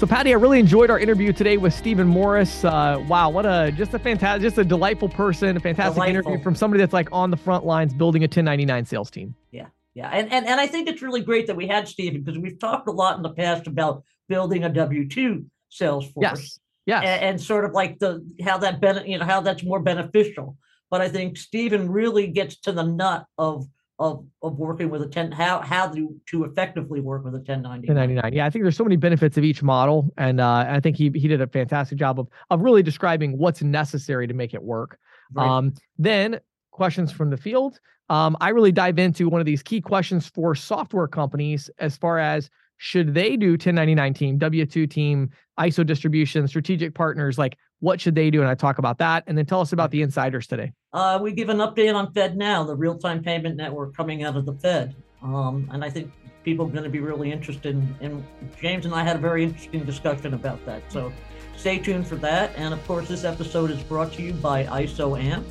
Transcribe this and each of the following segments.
So, Patti, I really enjoyed our interview today with Steven Morris. Uh, wow, what a just a fantastic, just a delightful person, a fantastic delightful. interview from somebody that's like on the front lines building a 1099 sales team. Yeah, yeah, and and and I think it's really great that we had Steven because we've talked a lot in the past about building a W two sales force. Yes. Yes. And, and, sort of like the how that ben, you know how that's more beneficial. But I think Steven really gets to the nut of of of working with a 10 how how to to effectively work with a 1099 1099 yeah i think there's so many benefits of each model and uh, i think he he did a fantastic job of of really describing what's necessary to make it work. Right. um then questions from the field. Um i really dive into one of these key questions for software companies as far as should they do 1099 team w2 team iso distribution strategic partners like what should they do and i talk about that and then tell us about the insiders today uh, we give an update on FedNow, the real-time payment network coming out of the Fed, um, and I think people are going to be really interested. In, in, James and I had a very interesting discussion about that. So stay tuned for that. And of course, this episode is brought to you by ISOAMP.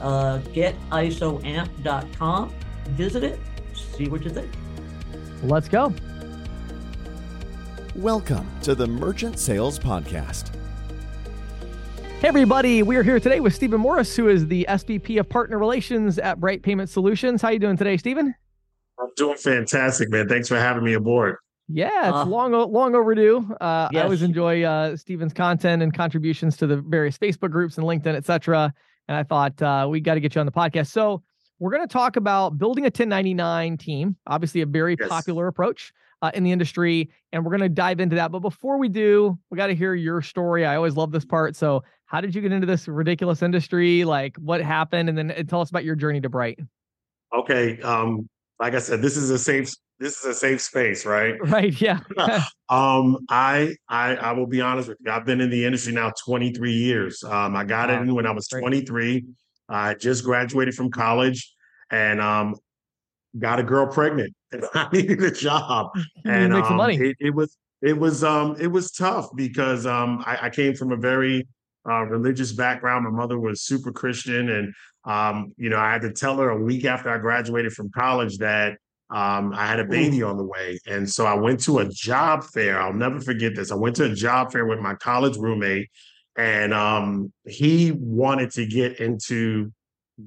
Uh, getisoamp.com. Visit it. See what you think. Let's go. Welcome to the Merchant Sales Podcast Hey, everybody. We are here today with Steven Morris, who is the SVP of Partner Relations at Bright Payment Solutions. How are you doing today, Steven? I'm doing fantastic, man. Thanks for having me aboard. Yeah, it's uh, long, long overdue. Uh, yes. I always enjoy uh, Steven's content and contributions to the various Facebook groups and LinkedIn, etc. And I thought uh, we got to get you on the podcast. So we're going to talk about building a 1099 team. Obviously, a very yes. popular approach uh, in the industry, and we're going to dive into that. But before we do, we got to hear your story. I always love this part. So how did you get into this ridiculous industry? Like what happened? And then tell us about your journey to Bright. Okay. Um, like I said, this is a safe this is a safe space, right? Right. Yeah. um, I I I will be honest with you. I've been in the industry now 23 years. Um, I got wow. in when I was 23. I just graduated from college and um got a girl pregnant and I needed a job. And make some um, money. It, it, was it was um it was tough because um I, I came from a very uh, religious background. My mother was super Christian, and um, you know, I had to tell her a week after I graduated from college that um, I had a baby on the way, and so I went to a job fair. I'll never forget this. I went to a job fair with my college roommate, and um, he wanted to get into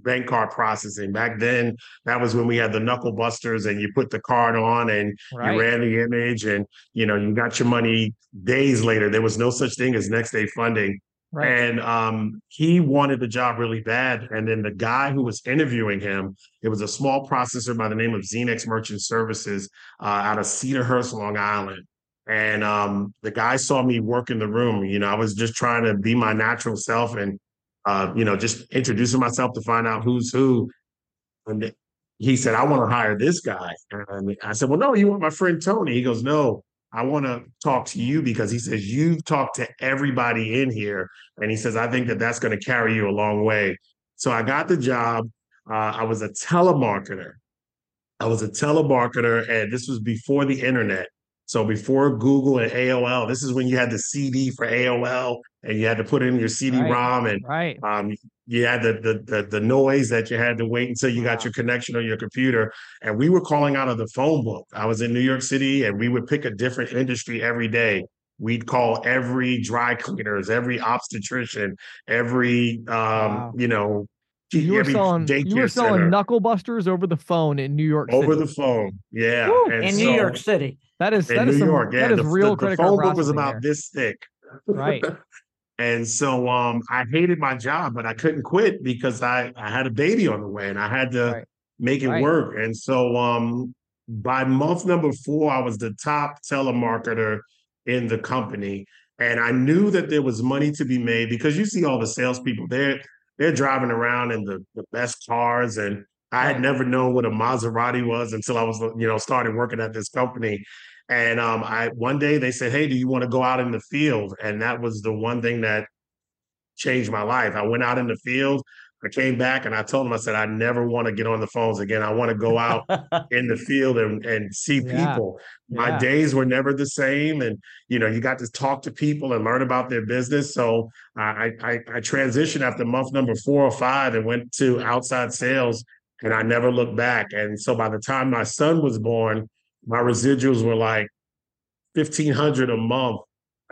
bank card processing. Back then, that was when we had the knuckle busters and you put the card on and right. you ran the image and you know you got your money days later. There was no such thing as next day funding. Right. And um, he wanted the job really bad. And then the guy who was interviewing him, it was a small processor by the name of Xenex Merchant Services uh, out of Cedarhurst, Long Island. And um, the guy saw me work in the room. You know, I was just trying to be my natural self and, uh, you know, just introducing myself to find out who's who. And he said, I want to hire this guy. And I said, Well, no, you want my friend Tony. He goes, No, I want to talk to you because he says you've talked to everybody in here. And he says, I think that that's going to carry you a long way. So I got the job. Uh, I was a telemarketer. I was a telemarketer, and this was before the internet. So before Google and AOL, this is when you had the CD for AOL and you had to put in your CD-ROM right, and right. Um, you had the, the, the the noise that you had to wait until you got your connection on your computer. And we were calling out of the phone book. I was in New York City, and we would pick a different industry every day. We'd call every dry cleaners, every obstetrician, every um, wow. you know you were selling you were selling center. knuckle busters over the phone in New York City. Over the phone, yeah. in so, New York City. That is that is New York, yeah. That is the, real the, the phone book was about there. this thick. Right. and so um I hated my job, but I couldn't quit because I, I had a baby on the way and I had to right. make it right. work. And so um by month number four, I was the top telemarketer in the company. And I knew that there was money to be made because you see all the salespeople, they're they're driving around in the, the best cars and I had never known what a Maserati was until I was, you know, started working at this company. And um, I one day they said, "Hey, do you want to go out in the field?" And that was the one thing that changed my life. I went out in the field. I came back and I told them, I said, I never want to get on the phones again. I want to go out in the field and, and see yeah. people. My yeah. days were never the same. And, you know, you got to talk to people and learn about their business. So I, I, I transitioned after month number four or five and went to outside sales and I never looked back. And so by the time my son was born, my residuals were like 1500 a month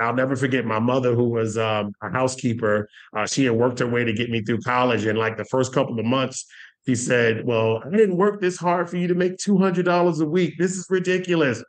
I'll never forget my mother, who was um, a housekeeper. Uh, she had worked her way to get me through college, and like the first couple of months, he said, "Well, I didn't work this hard for you to make two hundred dollars a week. This is ridiculous."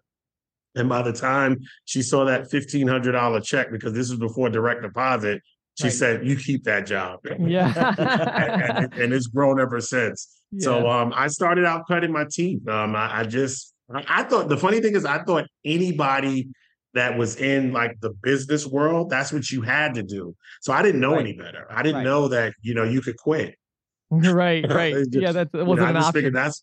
And by the time she saw that fifteen hundred dollar check, because this was before direct deposit, she right. said, "You keep that job." Yeah, and, and, it's grown ever since. Yeah. So um, I started out cutting my teeth. Um, I, I just, I, I thought the funny thing is, I thought anybody that was in like the business world, that's what you had to do. So I didn't know right. any better. I didn't right. know that you know you could quit. Right, right. just, yeah, that wasn't you know, an option. That's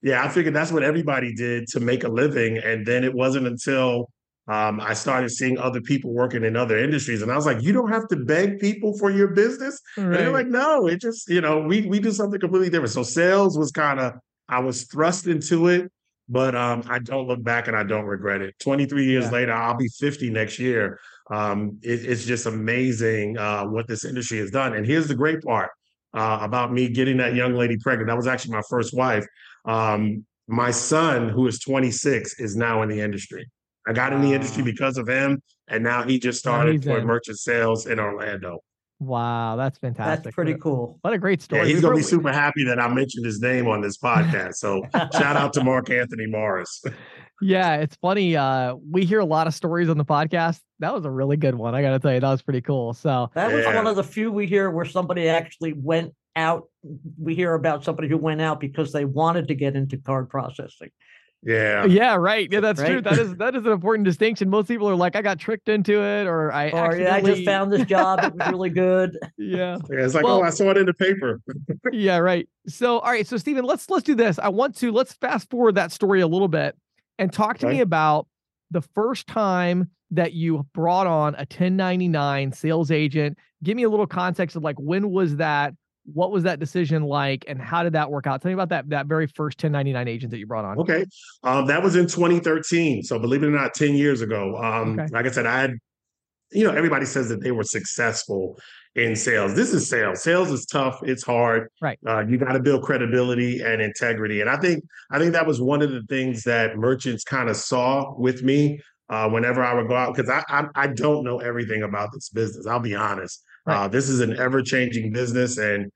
yeah, I figured that's what everybody did to make a living, and then it wasn't until um, I started seeing other people working in other industries, and I was like, "You don't have to beg people for your business." Right. And they're like, "No, it just you know we we do something completely different." So sales was kind of I was thrust into it, but um, I don't look back and I don't regret it. Twenty three years yeah. later, I'll be fifty next year. Um, it, it's just amazing uh, what this industry has done. And here's the great part uh, about me getting that young lady pregnant. That was actually my first wife. Um, my son, who is 26, is now in the industry. I got in the industry because of him, and now he just started for merchant sales in Orlando. Wow, that's fantastic. That's pretty cool. What a great story. Yeah, he's gonna be super happy that I mentioned his name on this podcast. So shout out to Mark Anthony Morris. yeah, it's funny. Uh, we hear a lot of stories on the podcast. That was a really good one. I gotta tell you, that was pretty cool. So that was yeah. one of the few we hear where somebody actually went out. We hear about somebody who went out because they wanted to get into card processing. Yeah. Yeah, right. Yeah, that's right? true. That is that is an important distinction. Most people are like, I got tricked into it, or I or yeah, I just found this job. It was really good. Yeah. yeah it's like, oh, well, oh, I saw it in the paper. yeah, right. So all right. So Steven, let's let's do this. I want to let's fast forward that story a little bit and talk to okay. me about the first time that you brought on a 1099 sales agent. Give me a little context of like when was that? What was that decision like and how did that work out? Tell me about that that very first 1099 agent that you brought on. Okay um, that was in 2013 so believe it or not 10 years ago. Um, okay. like i said i had you know everybody says that they were successful in sales. This is sales. Sales is tough it's hard. Right. Uh, you got to build credibility and integrity and i think i think that was one of the things that merchants kind of saw with me uh, whenever i would go out because I, I i don't know everything about this business i'll be honest Right. Uh, this is an ever changing business, and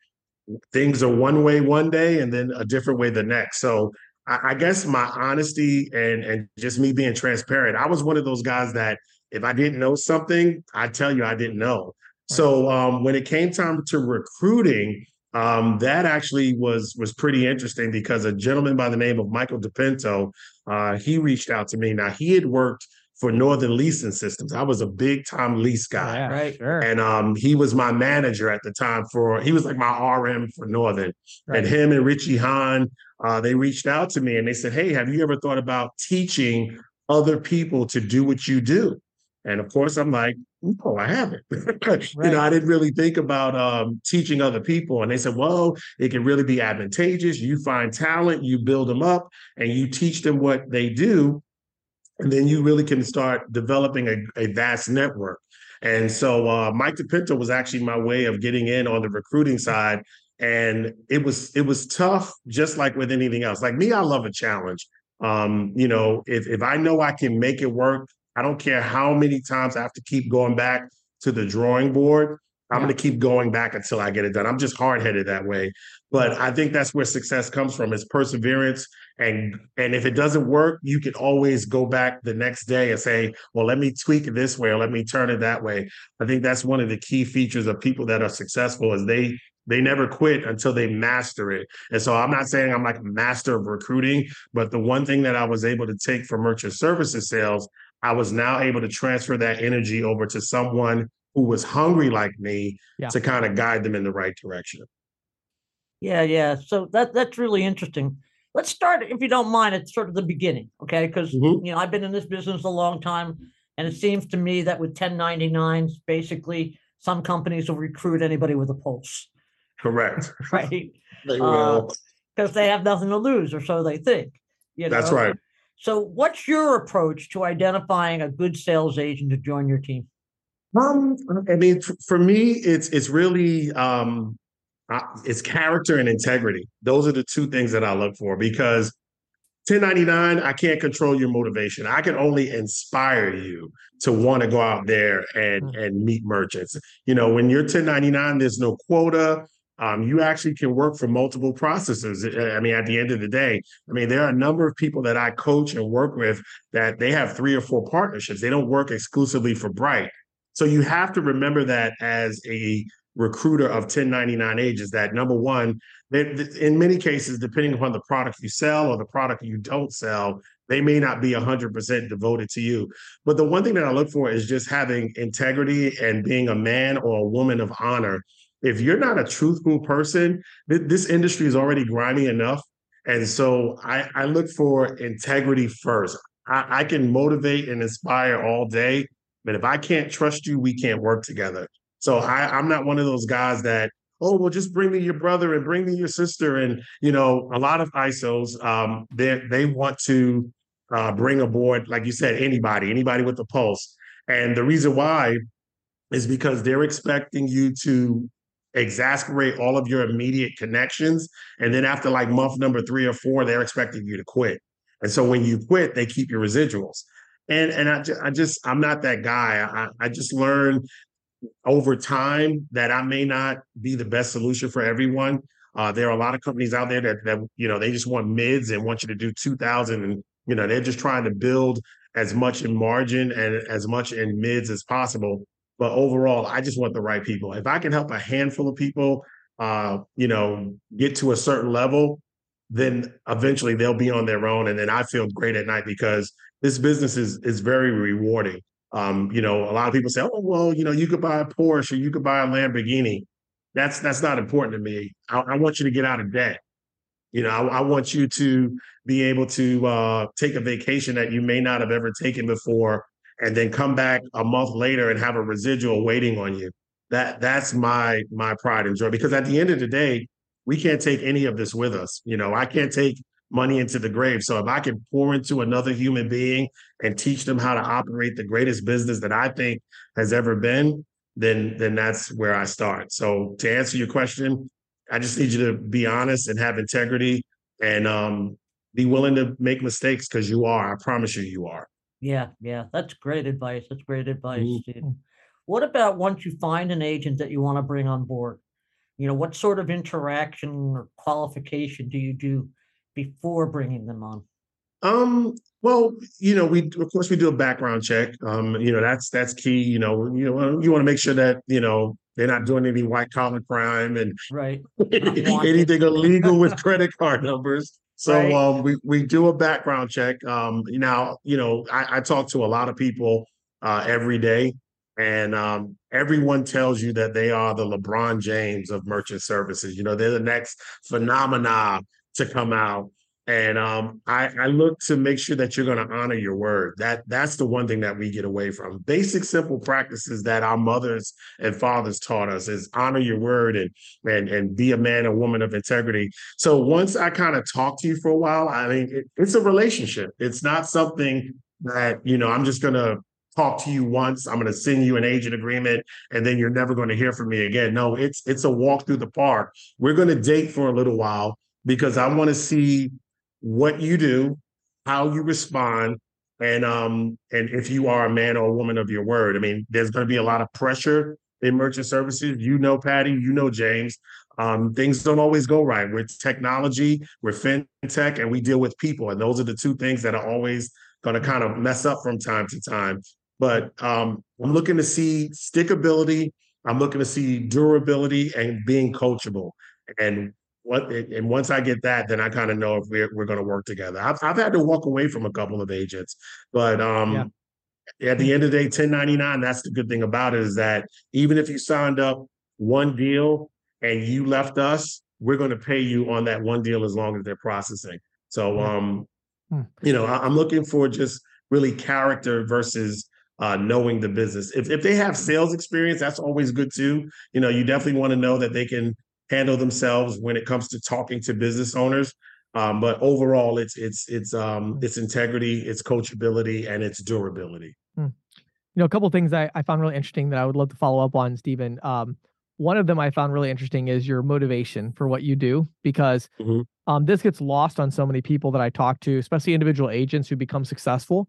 things are one way one day and then a different way the next. So I, I, guess my honesty and and just me being transparent, I was one of those guys that if I didn't know something, I tell you I didn't know. Right. So um, when it came time to recruiting, um, that actually was was pretty interesting because a gentleman by the name of Michael DePinto, uh, he reached out to me. Now he had worked for Northern Leasing Systems. I was a big time lease guy. Yeah, right. Sure. And um, he was my manager at the time for, he was like my RM for Northern. Right. And him and Richie Hahn, uh, they reached out to me and they said, Hey, have you ever thought about teaching other people to do what you do? And of course, I'm like, no, I haven't. right. You know, I didn't really think about um, teaching other people. And they said, well, it can really be advantageous. You find talent, you build them up, and you teach them what they do and then you really can start developing a, a vast network. And so uh, Mike DePinto was actually my way of getting in on the recruiting side. And it was it was tough, just like with anything else. Like me, I love a challenge. Um, you know, if if I know I can make it work, I don't care how many times I have to keep going back to the drawing board. I'm yeah. going to keep going back until I get it done. I'm just hard headed that way. But I think that's where success comes from is perseverance. And and if it doesn't work, you can always go back the next day and say, well, let me tweak it this way or let me turn it that way. I think that's one of the key features of people that are successful is they they never quit until they master it. And so I'm not saying I'm like a master of recruiting, but the one thing that I was able to take from merchant services sales, I was now able to transfer that energy over to someone who was hungry like me yeah. to kind of guide them in the right direction. Yeah, yeah. So that that's really interesting. Let's start, if you don't mind, at sort of the beginning, okay? Because mm-hmm. you know I've been in this business a long time, and it seems to me that with 1099s, basically some companies will recruit anybody with a pulse. Correct. right. they will. Because uh, they have nothing to lose, or so they think. You know? That's right. So, what's your approach to identifying a good sales agent to join your team? Um, I mean, for me, it's it's really um, it's character and integrity. Those are the two things that I look for because 1099, I can't control your motivation. I can only inspire you to want to go out there and mm-hmm. and meet merchants. You know, when you're 1099, there's no quota. Um, you actually can work for multiple processors. I mean, at the end of the day, I mean, there are a number of people that I coach and work with that they have three or four partnerships. They don't work exclusively for Bright. So you have to remember that as a recruiter of 1099 agents that number one, in many cases, depending upon the product you sell or the product you don't sell, they may not be 100% devoted to you. But the one thing that I look for is just having integrity and being a man or a woman of honor. If you're not a truthful person, this industry is already grimy enough. And so I, I look for integrity first. I, I can motivate and inspire all day, but if I can't trust you, we can't work together. So I, I'm not one of those guys that, oh, well, just bring me your brother and bring me your sister. And, you know, a lot of ISOs, um, they, they want to uh, bring aboard, like you said, anybody, anybody with a pulse. And the reason why is because they're expecting you to exasperate all of your immediate connections. And then after like month number three or four, they're expecting you to quit. And so when you quit, they keep your residuals. And and I, I just I'm not that guy. I, I just learned over time that I may not be the best solution for everyone. Uh, there are a lot of companies out there that that you know they just want mids and want you to do two thousand, and you know they're just trying to build as much in margin and as much in mids as possible. But overall, I just want the right people. If I can help a handful of people, uh, you know, get to a certain level, then eventually they'll be on their own, and then I feel great at night because this business is is very rewarding. Um, you know, a lot of people say, "Oh, well, you know, you could buy a Porsche or you could buy a Lamborghini." That's that's not important to me. I, I want you to get out of debt. You know, I, I want you to be able to uh, take a vacation that you may not have ever taken before, and then come back a month later and have a residual waiting on you. That that's my my pride and joy. Because at the end of the day, we can't take any of this with us. You know, I can't take money into the grave. So if I can pour into another human being and teach them how to operate the greatest business that I think has ever been, then then that's where I start. So to answer your question, I just need you to be honest and have integrity and um, be willing to make mistakes because you are. I promise you, you are. Yeah, yeah, that's great advice. That's great advice, mm-hmm. Steve. What about once you find an agent that you want to bring on board? You know, what sort of interaction or qualification do you do before bringing them on? Um, well, you know, we of course we do a background check. Um, you know, that's that's key. You know, you know, you want to make sure that you know they're not doing any white collar crime and right anything illegal with credit card numbers. So right. um, we we do a background check. Um, now, you know, I, I talk to a lot of people uh, every day, and um, everyone tells you that they are the LeBron James of merchant services. You know, they're the next phenomena to come out. And um, I, I look to make sure that you're going to honor your word. That that's the one thing that we get away from. Basic, simple practices that our mothers and fathers taught us is honor your word and and and be a man or woman of integrity. So once I kind of talk to you for a while, I mean, it, it's a relationship. It's not something that you know I'm just going to talk to you once. I'm going to send you an agent agreement, and then you're never going to hear from me again. No, it's it's a walk through the park. We're going to date for a little while because I want to see what you do, how you respond, and um and if you are a man or a woman of your word. I mean, there's going to be a lot of pressure in merchant services. You know, Patti, you know, James. Um, things don't always go right. We're technology, we're fintech, and we deal with people. And those are the two things that are always going to kind of mess up from time to time. But um, I'm looking to see stickability. I'm looking to see durability and being coachable. And what and once I get that, then I kind of know if we're we're going to work together. I've I've had to walk away from a couple of agents, but um, yeah. at the end of the day, 1099. That's the good thing about it is that even if you signed up one deal and you left us, we're going to pay you on that one deal as long as they're processing. So um, hmm. you know, I, am looking for just really character versus uh, knowing the business. If if they have sales experience, that's always good too. You know, you definitely want to know that they can handle themselves when it comes to talking to business owners. Um, but overall, it's it's it's um, it's integrity, it's coachability, and it's durability. Hmm. You know, a couple things I, I found really interesting that I would love to follow up on, Steven. Um, one of them I found really interesting is your motivation for what you do, because mm-hmm. um, this gets lost on so many people that I talk to, especially individual agents who become successful,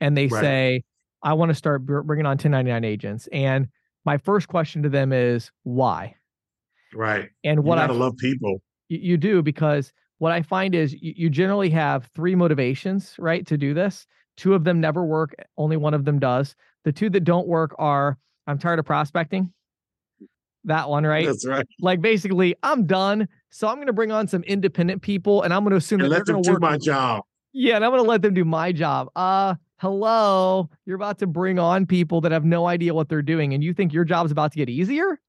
and they right. say, "I want to start bringing on 1099 agents." And my first question to them is, "Why?" Right. And what I love people. You, do because what I find is you, you generally have three motivations, right, to do this. Two of them never work. Only one of them does. The two that don't work are I'm tired of prospecting. That one, right? That's right. Like basically, I'm done. So I'm going to bring on some independent people, and I'm going to assume and that let they're them do my job. Yeah, and I'm going to let them do my job. Uh, hello, you're about to bring on people that have no idea what they're doing, and you think your job's about to get easier?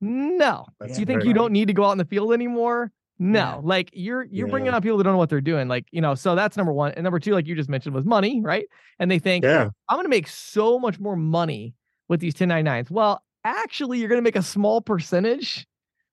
No. That's you think you don't need to go out in the field anymore? No. Yeah. Like you're you're yeah. bringing on people that don't know what they're doing. Like you know, so that's number one. And number two, like you just mentioned, was money, right? And they think, yeah, I'm going to make so much more money with these 1099s. Well, actually, you're going to make a small percentage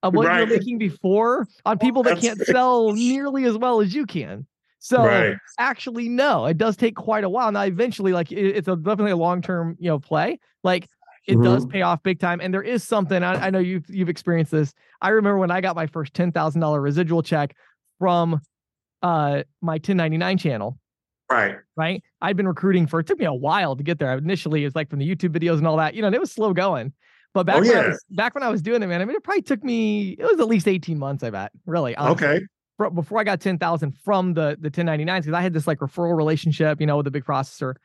of what right. you're making before on people that can't sell nearly as well as you can. So right. actually, no, it does take quite a while. Now, eventually, like it, it's a, definitely a long term, you know, play. Like it mm-hmm. does pay off big time. And there is something I, I, know you've you've experienced this. I remember when I got my first ten thousand dollar residual check from uh my 1099 channel. Right. Right. I'd been recruiting for it took me a while to get there. Initially, it's like from the YouTube videos and all that, you know, and it was slow going. But back oh, when yeah. I was back when I was doing it, man, I mean, it probably took me it was at least 18 months, I bet. Really. Honestly. Okay. Before I got 10,000 from the the 1099s, because I had this like referral relationship, you know, with the big processor.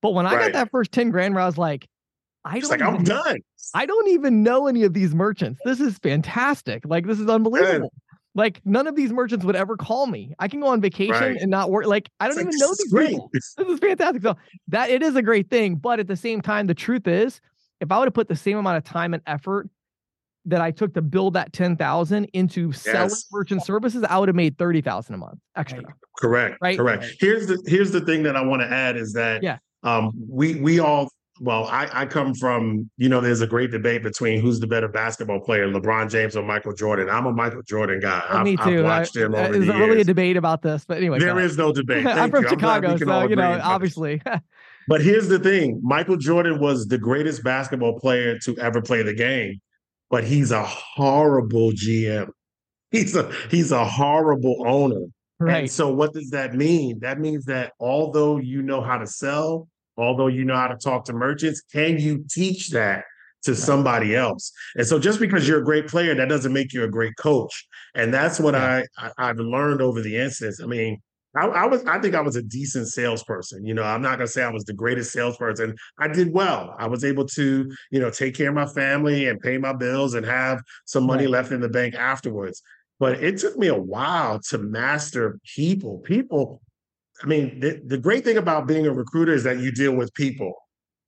But when I right. got that first 10 grand where I was like, I don't like, I'm done. I don't even know any of these merchants. This is fantastic. Like, this is unbelievable. Like, none of these merchants would ever call me. I can go on vacation right. and not work. Like, I don't it's even like, know these great. people. This is fantastic. So that it is a great thing. But at the same time, the truth is, if I would have put the same amount of time and effort that I took to build that 10,000 into yes. selling merchant services, I would have made 30,000 a month extra. Correct. Right. Correct. Here's the here's the thing that I want to add is that yeah. um we we all well, I, I come from, you know, there's a great debate between who's the better basketball player, LeBron James or Michael Jordan. I'm a Michael Jordan guy. Well, me too. I've watched him uh, over There's really a debate about this, but anyway. There is no debate. I'm from you. Chicago, I'm so, you know, obviously. but here's the thing Michael Jordan was the greatest basketball player to ever play the game, but he's a horrible GM. He's a he's a horrible owner. Right. And so what does that mean? That means that although you know how to sell, although you know how to talk to merchants, can you teach that to somebody else? And so just because you're a great player, that doesn't make you a great coach. And that's what I, I have learned over the instance. I mean, I, I, was I think I was a decent salesperson. You know, I'm not gonna say I was the greatest salesperson. I did well. I was able to, you know, take care of my family and pay my bills and have some money right. left in the bank afterwards. But it took me a while to master people. People I mean, the, the great thing about being a recruiter is that you deal with people.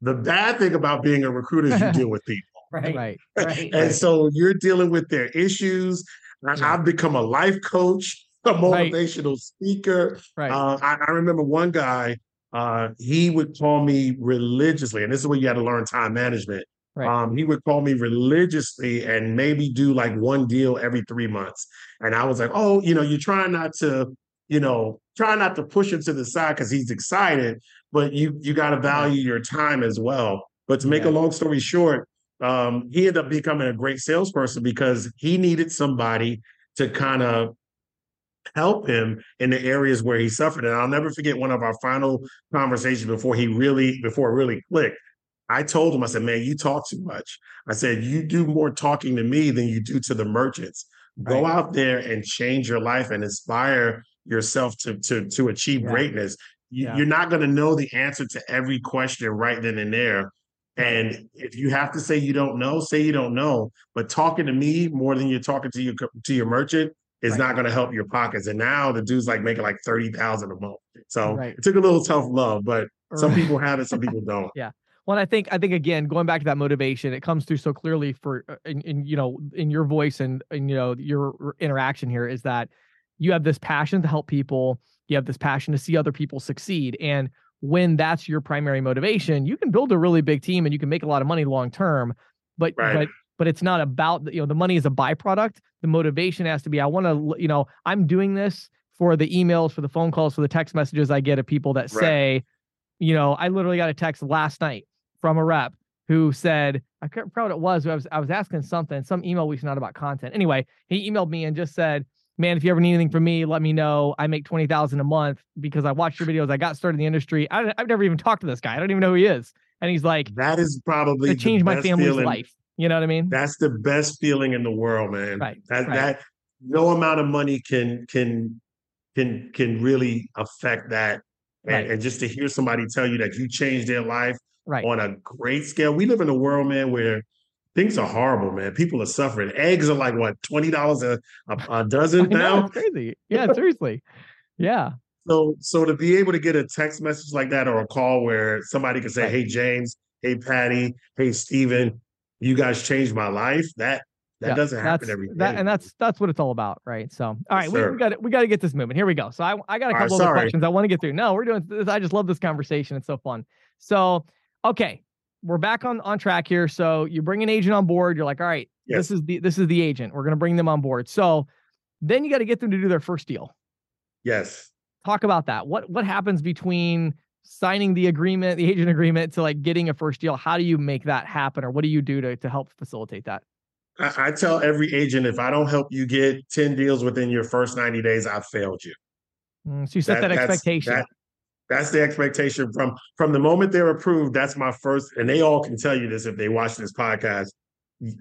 The bad thing about being a recruiter is you deal with people. right, right, right. and so you're dealing with their issues. Yeah. I've become a life coach, a motivational right. speaker. Right. Uh, I, I, remember one guy, uh, he would call me religiously, and this is where you had to learn time management. Right. Um, he would call me religiously and maybe do like one deal every three months. And I was like, oh, you know, you're trying not to you know, try not to push him to the side because he's excited, but you you got to value your time as well. But to make yeah. a long story short, um, he ended up becoming a great salesperson because he needed somebody to kind of help him in the areas where he suffered. And I'll never forget one of our final conversations before he really before it really clicked. I told him, I said, man, you talk too much. I said, you do more talking to me than you do to the merchants. Go right. out there and change your life and inspire yourself to to to achieve yeah. greatness. You, yeah. You're not going to know the answer to every question right then and there. And if you have to say you don't know, say you don't know. But talking to me more than you're talking to your to your merchant is right. not going to help your pockets. And now the dude's like making like thirty thousand a month. So right. it took a little tough love, but right. some people have it, some people don't. yeah. Well, I think I think again, going back to that motivation, it comes through so clearly for uh, in, in you know in your voice and and you know your interaction here is that you have this passion to help people you have this passion to see other people succeed and when that's your primary motivation you can build a really big team and you can make a lot of money long term but right. but but it's not about you know the money is a byproduct the motivation has to be i want to you know i'm doing this for the emails for the phone calls for the text messages i get of people that right. say you know i literally got a text last night from a rep who said i can't remember what it was i was i was asking something some email we sent out about content anyway he emailed me and just said man, if you ever need anything from me, let me know. I make 20,000 a month because I watched your videos. I got started in the industry. I, have never even talked to this guy. I don't even know who he is. And he's like, that is probably it changed my family's feeling. life. You know what I mean? That's the best feeling in the world, man. Right. That, right. that no amount of money can, can, can, can really affect that. And, right. and just to hear somebody tell you that you changed their life right. on a great scale. We live in a world, man, where things are horrible, man. People are suffering. Eggs are like what twenty dollars a, a dozen now. Know, crazy. Yeah, seriously. Yeah. So so to be able to get a text message like that or a call where somebody can say. "Hey James, hey Patti, hey Steven, you guys changed my life." That that yeah, doesn't happen every day. That, and that's that's what it's all about, right? So, all right, we, we got we got to get this moving. Here we go. So, I, I got a couple right, of questions I want to get through. No, we're doing this. I just love this conversation. It's so fun. So, okay, we're back on on track here. So you bring an agent on board. You're like, all right, yes. this is the this is the agent. We're going to bring them on board. So then you got to get them to do their first deal. Yes. Talk about that. What what happens between signing the agreement, the agent agreement, to like getting a first deal? How do you make that happen, or what do you do to to help facilitate that? I, I tell every agent if I don't help you get ten deals within your first ninety days, I've failed you. Mm, so you set that, that expectation. That, that's the expectation from from the moment they're approved. That's my first, and they all can tell you this if they watch this podcast.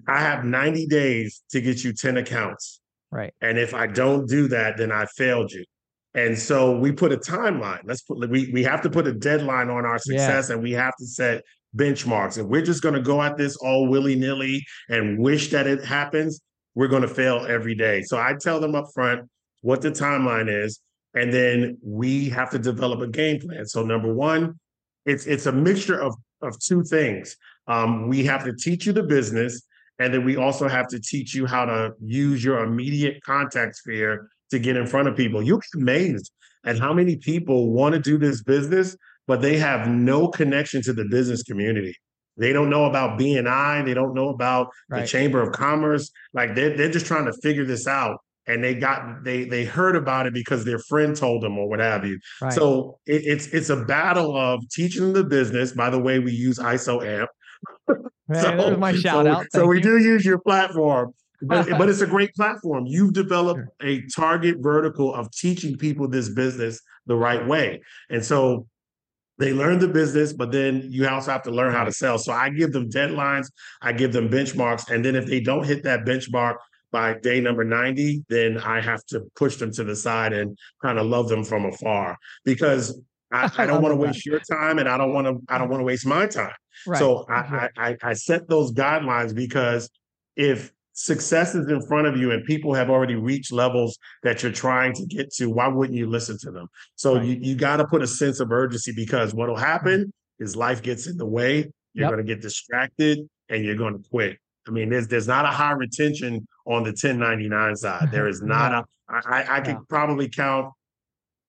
I have 90 days to get you 10 accounts. Right. And if I don't do that, then I failed you. And so we put a timeline. Let's put we we have to put a deadline on our success, yeah. and we have to set benchmarks. And we're just going to go at this all willy nilly and wish that it happens. We're going to fail every day. So I tell them up front what the timeline is and then we have to develop a game plan. So number one, it's it's a mixture of of two things. Um, we have to teach you the business, and then we also have to teach you how to use your immediate contact sphere to get in front of people. You'll be amazed at how many people want to do this business, but they have no connection to the business community. They don't know about BNI. They don't know about right. the Chamber of Commerce. Like they're, they're just trying to figure this out and they got they they heard about it because their friend told them or what have you. Right. So it, it's it's a battle of teaching the business. By the way, we use ISO AMP. Hey, so, there's my shout so, out. so we do use your platform. But, but it's a great platform. You've developed sure. a target vertical of teaching people this business the right way. And so they learn the business, but then you also have to learn how to sell. So I give them deadlines, I give them benchmarks. And then if they don't hit that benchmark, by day number 90, then I have to push them to the side and kind of love them from afar because I, I don't want to waste your time and I don't want to I don't want to waste my time. Right. So mm-hmm. I, I, I set those guidelines because if success is in front of you and people have already reached levels that you're trying to get to, why wouldn't you listen to them? So right. you, you got to put a sense of urgency because what'll mm-hmm. happen is life gets in the way. You're yep. going to get distracted and you're going to quit. I mean, there's there's not a high retention on the 1099 side. There is not yeah. a. I, I could probably count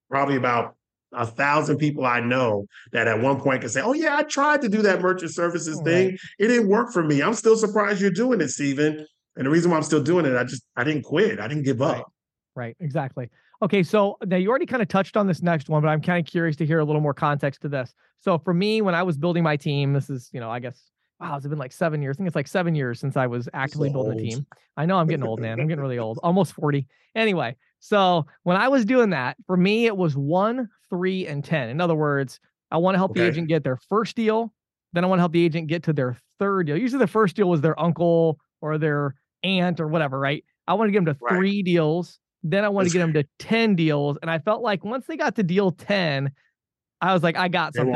probably about a thousand people I know that at one point can say, "Oh yeah, I tried to do that merchant services right. thing. It didn't work for me. I'm still surprised you're doing it, Steven. And the reason why I'm still doing it, I just I didn't quit. I didn't give up. Right, right. exactly. Okay, so now you already kind of touched on this next one, but I'm kind of curious to hear a little more context to this. So for me, when I was building my team, this is, you know, I guess wow, it's been like seven years. I think it's like seven years since I was actively so building old. a team. I know I'm getting old, man. I'm getting really old, almost 40. Anyway, so when I was doing that, for me, it was one, three, and 10. In other words, I want to help okay. the agent get their first deal. Then I want to help the agent get to their third deal. Usually the first deal was their uncle or their aunt or whatever, right? I want to get them to right. three deals. Then I want to get them to 10 deals. And I felt like once they got to deal 10, I was like, I got something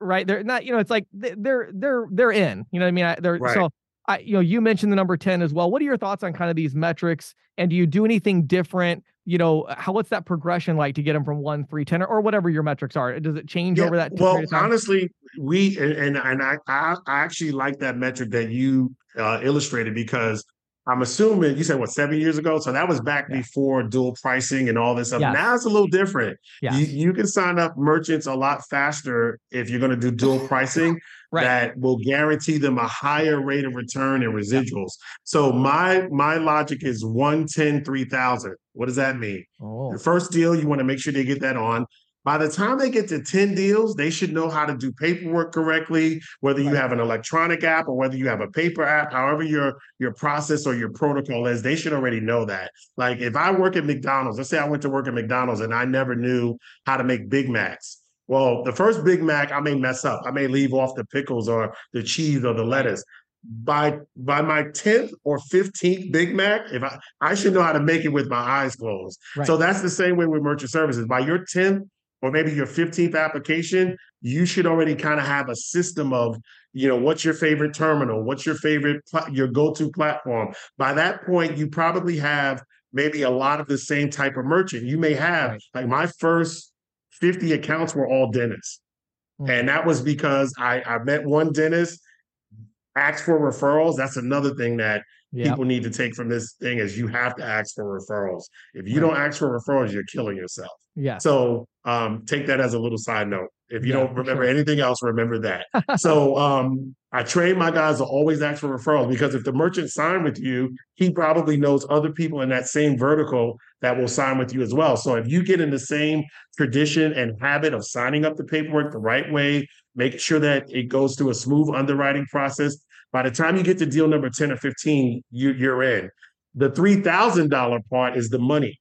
right? They're not, you know, it's like they're they're they're in. You know what I mean? They're right. so. I, you know, you mentioned the number 10 as well. What are your thoughts on kind of these metrics? And do you do anything different? You know, how what's that progression like to get them from one, three, 10, or, or whatever your metrics are? Does it change yeah, over that? Well, honestly, we and and I I actually like that metric that you uh, illustrated because I'm assuming you said what seven years ago, so that was back yeah. before dual pricing and all this stuff. Yes. Now it's a little different. Yes. You, you can sign up merchants a lot faster if you're going to do dual pricing. right. That will guarantee them a higher rate of return and residuals. So my my logic is 110, 3000. What does that mean? Oh. The first deal, you want to make sure they get that on. By the time they get to 10 deals, they should know how to do paperwork correctly, whether you have an electronic app or whether you have a paper app, however your your process or your protocol is, they should already know that. Like if I work at McDonald's, let's say I went to work at McDonald's and I never knew how to make Big Macs. Well, the first Big Mac, I may mess up. I may leave off the pickles or the cheese or the lettuce. By by my 10th or 15th Big Mac, if I I should know how to make it with my eyes closed. Right. So that's the same way with merchant services. By your 10th or maybe your 15th application, you should already kind of have a system of, you know, what's your favorite terminal? What's your favorite, pla- your go to platform? By that point, you probably have maybe a lot of the same type of merchant. You may have, Right. like, my first 50 accounts were all dentists. Mm. And that was because I, I met one dentist, asked for referrals. That's another thing that Yeah. people need to take from this thing is you have to ask for referrals. If you Right. don't ask for referrals, you're killing yourself. Yeah. So um, take that as a little side note. If you Yeah, don't remember sure. anything else, remember that. so um, I train my guys to always ask for referrals because if the merchant signed with you, he probably knows other people in that same vertical that will sign with you as well. So if you get in the same tradition and habit of signing up the paperwork the right way, making sure that it goes through a smooth underwriting process, by the time you get to deal number 10 or 15, you, you're in. The $3,000 part is the money.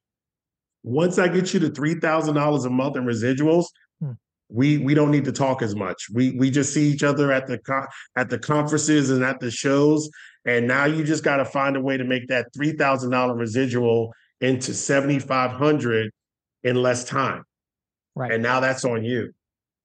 Once I get you to $3,000 a month in residuals, Hmm. we we don't need to talk as much. We we just see each other at the at the conferences and at the shows, and now you just got to find a way to make that three thousand dollar residual into seventy five hundred in less time, Right. and now that's on you.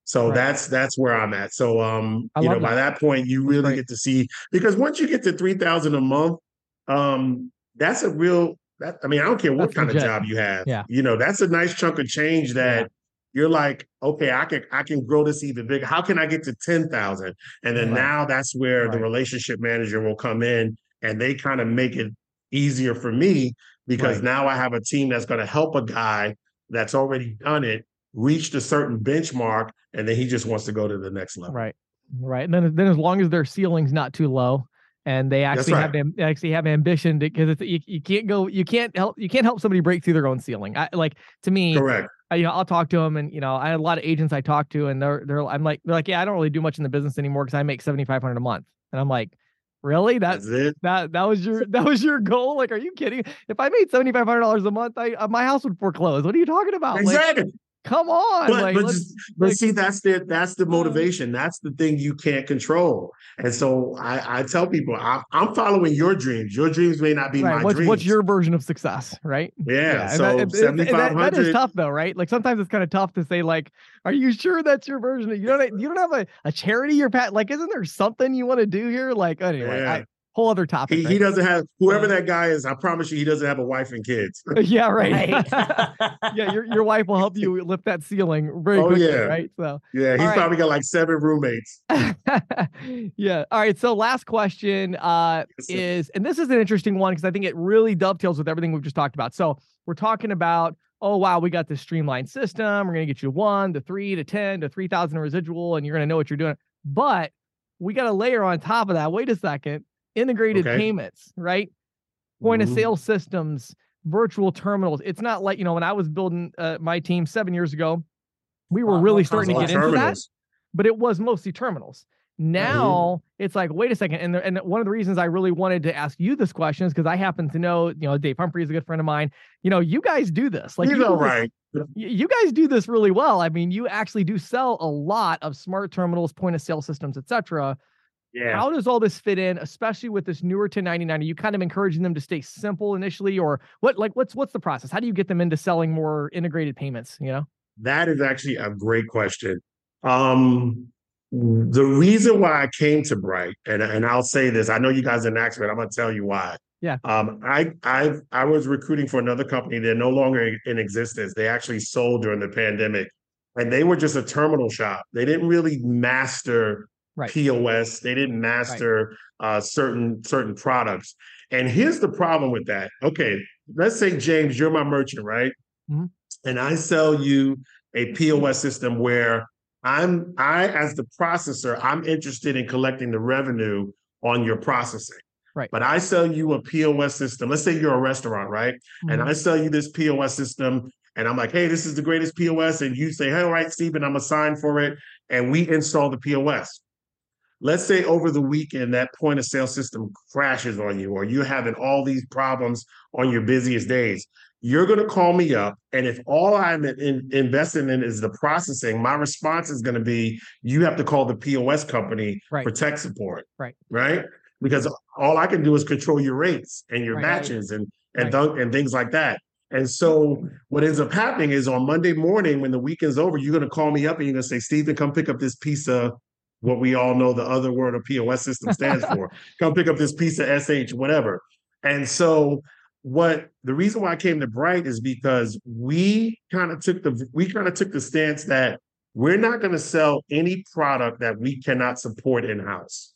So Right. that's that's where I'm at. So um, I you know, love by that point, you really great. get to see because once you get to three thousand a month, um, that's a real that I mean, I don't care what That's kind legit. of job you have. Yeah. You know, that's a nice chunk of change that Yeah. you're like, okay, I can I can grow this even bigger. How can I get to 10,000? And then Right. now that's where the relationship manager will come in and they kind of make it easier for me because Right. now I have a team that's going to help a guy that's already done it reached a certain benchmark and then he just wants to go to the next level. Right. Right. And then then as long as their ceiling's not too low and they actually have right. am- actually have ambition because it's you, you can't go you can't help you can't help somebody break through their own ceiling. I like to me Correct. I, you know, I'll talk to them and you know, I had a lot of agents I talk to and they're they're I'm like they're like, yeah, I don't really do much in the business anymore because I make 7500 a month. And I'm like, really? That That's it. that that was your that was your goal? Like, are you kidding? If I made seventy five hundred dollars a month, I uh, my house would foreclose. What are you talking about? Like, Exactly. Come on. but, like, but, let's- just- but like- see that's the that's the motivation that's the thing you can't control and so i i tell people i'm, I'm following your dreams your dreams may not be right, my what's dreams what's your version of success, right? yeah, and so that- and- and that- that is tough though, right? Like sometimes it's kind of tough to say, like, are you sure that's your version? Of, you don't you don't have a, a charity you're pat like, isn't there something you want to do here? Like, anyway, Yeah. I, whole other topic. he, right? he doesn't have whoever that guy is i promise you he doesn't have a wife and kids yeah, right. Right. yeah, your your wife will help you lift that ceiling very Oh, quickly, yeah. right? So yeah he's All right. probably got like seven roommates yeah. All right. So last question uh, Yes, is, and this is an interesting one because I think it really dovetails with everything we've just talked about. So we're talking about, oh wow, we got this streamlined system. We're gonna get you one, to three, to ten, to three thousand residual, and you're gonna know what you're doing. But we got a layer on top of that. Wait a second, integrated Okay. payments, right? Point of sale systems, virtual terminals. It's not like you know when I was building uh, my team seven years ago, we were Lot really starting to get into that but it was mostly terminals. Now it's like, wait a second. And, the, and one of the reasons I really wanted to ask you this question is because I happen to know, you know, Dave Humphrey is a good friend of mine. You know, you guys do this. Like, he's you, do all this- right you guys do this really well. I mean, you actually do sell a lot of smart terminals, point of sale systems, etc. yeah How does all this fit in, especially with this newer 1099? Are you kind of encouraging them to stay simple initially, or what? Like, what's what's the process? How do you get them into selling more integrated payments? You know, That is actually a great question. Um, the reason why I came to Bright, and and I'll say this, I know you guys are an expert. I'm gonna tell you why. Yeah. Um, I I I was recruiting for another company. They're no longer in existence. They actually sold during the pandemic, and they were just a terminal shop. They didn't really master Right. POS. They didn't master uh, certain certain products. And here's the problem with that. Okay, let's say James, you're my merchant, right? Mhm. And I sell you a POS system where I'm I as the processor, I'm interested in collecting the revenue on your processing. Right. But I sell you a POS system. Let's say you're a restaurant, right? And Mhm. I sell you this POS system and I'm like, hey, this is the greatest POS. And you say, hey, all right, Steven, I'm assigned for it. And we install the POS. Let's say over the weekend that point of sale system crashes on you, or you're having all these problems on your busiest days. You're going to call me up. And if all I'm in, investing in is the processing, my response is going to be you have to call the POS company right. for tech support. Right. Right. Because all I can do is control your rates and your right. matches and and, right. th- and things like that. And so what ends up happening is on Monday morning when the weekend's over, you're going to call me up and you're going to say, Steven, come pick up this piece of what we all know the other word of POS system stands for. come pick up this piece of SH, whatever. And so what the reason why I came to Bryte is because we kind of took the we kind of took the stance that we're not going to sell any product that we cannot support in-house.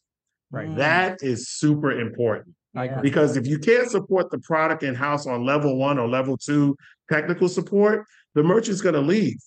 Right. That is super important. Because if you can't support the product in house on level one or level two technical support, the merchant's going to leave.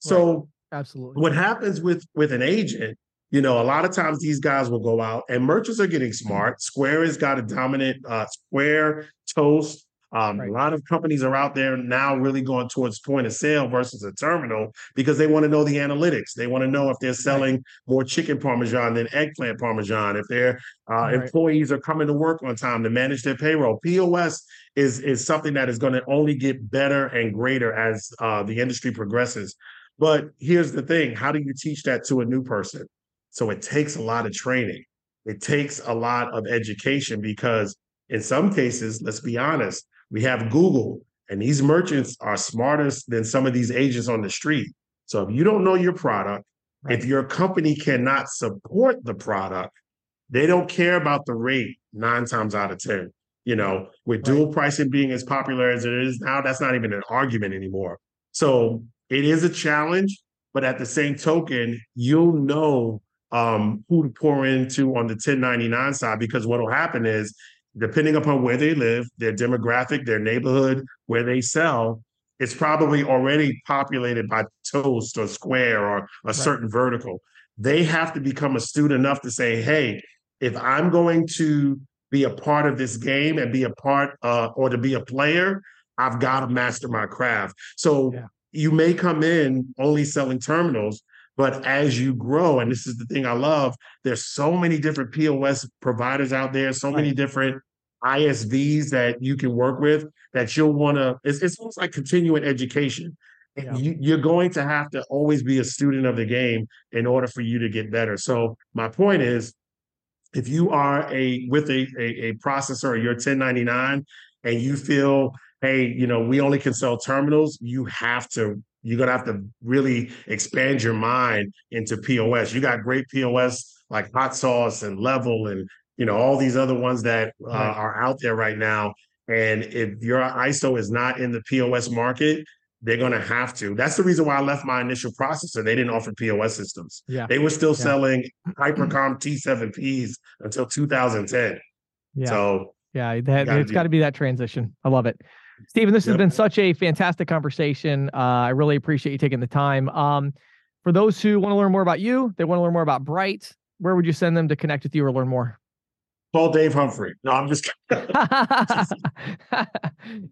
So, right. absolutely, what happens with with an agent? You know, a lot of times these guys will go out, and merchants are getting smart. Square has got a dominant uh, Square, Toast, um, right. A lot of companies are out there now really going towards point of sale versus a terminal because they want to know the analytics. They want to know if they're selling right. more chicken parmesan than eggplant parmesan, if their uh, right. employees are coming to work on time to manage their payroll. POS is is something that is going to only get better and greater as uh, the industry progresses. But here's the thing: how do you teach that to a new person? So it takes a lot of training. It takes a lot of education because in some cases, let's be honest, we have Google, and these merchants are smarter than some of these agents on the street. So if you don't know your product, right. if your company cannot support the product, they don't care about the rate nine times out of 10. You know, with right. dual pricing being as popular as it is now, that's not even an argument anymore. So it is a challenge, but at the same token, you'll know um, who to pour into on the 1099 side because what will happen is depending upon where they live, their demographic, their neighborhood, where they sell, it's probably already populated by Toast or Square or a right. certain vertical. They have to become astute enough to say, hey, if I'm going to be a part of this game and be a part uh, or to be a player, I've got to master my craft. So yeah. you may come in only selling terminals, but as you grow, and this is the thing I love, there's so many different POS providers out there, so right. many different ISVs that you can work with that you'll want to, it's, it's almost like continuing education. Yeah. You, you're going to have to always be a student of the game in order for you to get better. So my point is, if you are a with a, a, a processor or you're 1099 and you feel, hey, you know, we only can sell terminals, you have to you're gonna have to really expand your mind into POS. You got great POS like hot sauce and level and you know all these other ones that uh, right. are out there right now. And if your ISO is not in the POS market, they're going to have to. That's the reason why I left my initial processor. They didn't offer POS systems. Yeah. They were still yeah. selling Hypercom T7Ps until 2010. Yeah. So, yeah, that, it's got to be that transition. I love it. Steven, this yep. has been such a fantastic conversation. Uh, I really appreciate you taking the time. Um, for those who want to learn more about you, they want to learn more about Bryte, where would you send them to connect with you or learn more? Call Dave Humphrey. No, I'm just. kidding.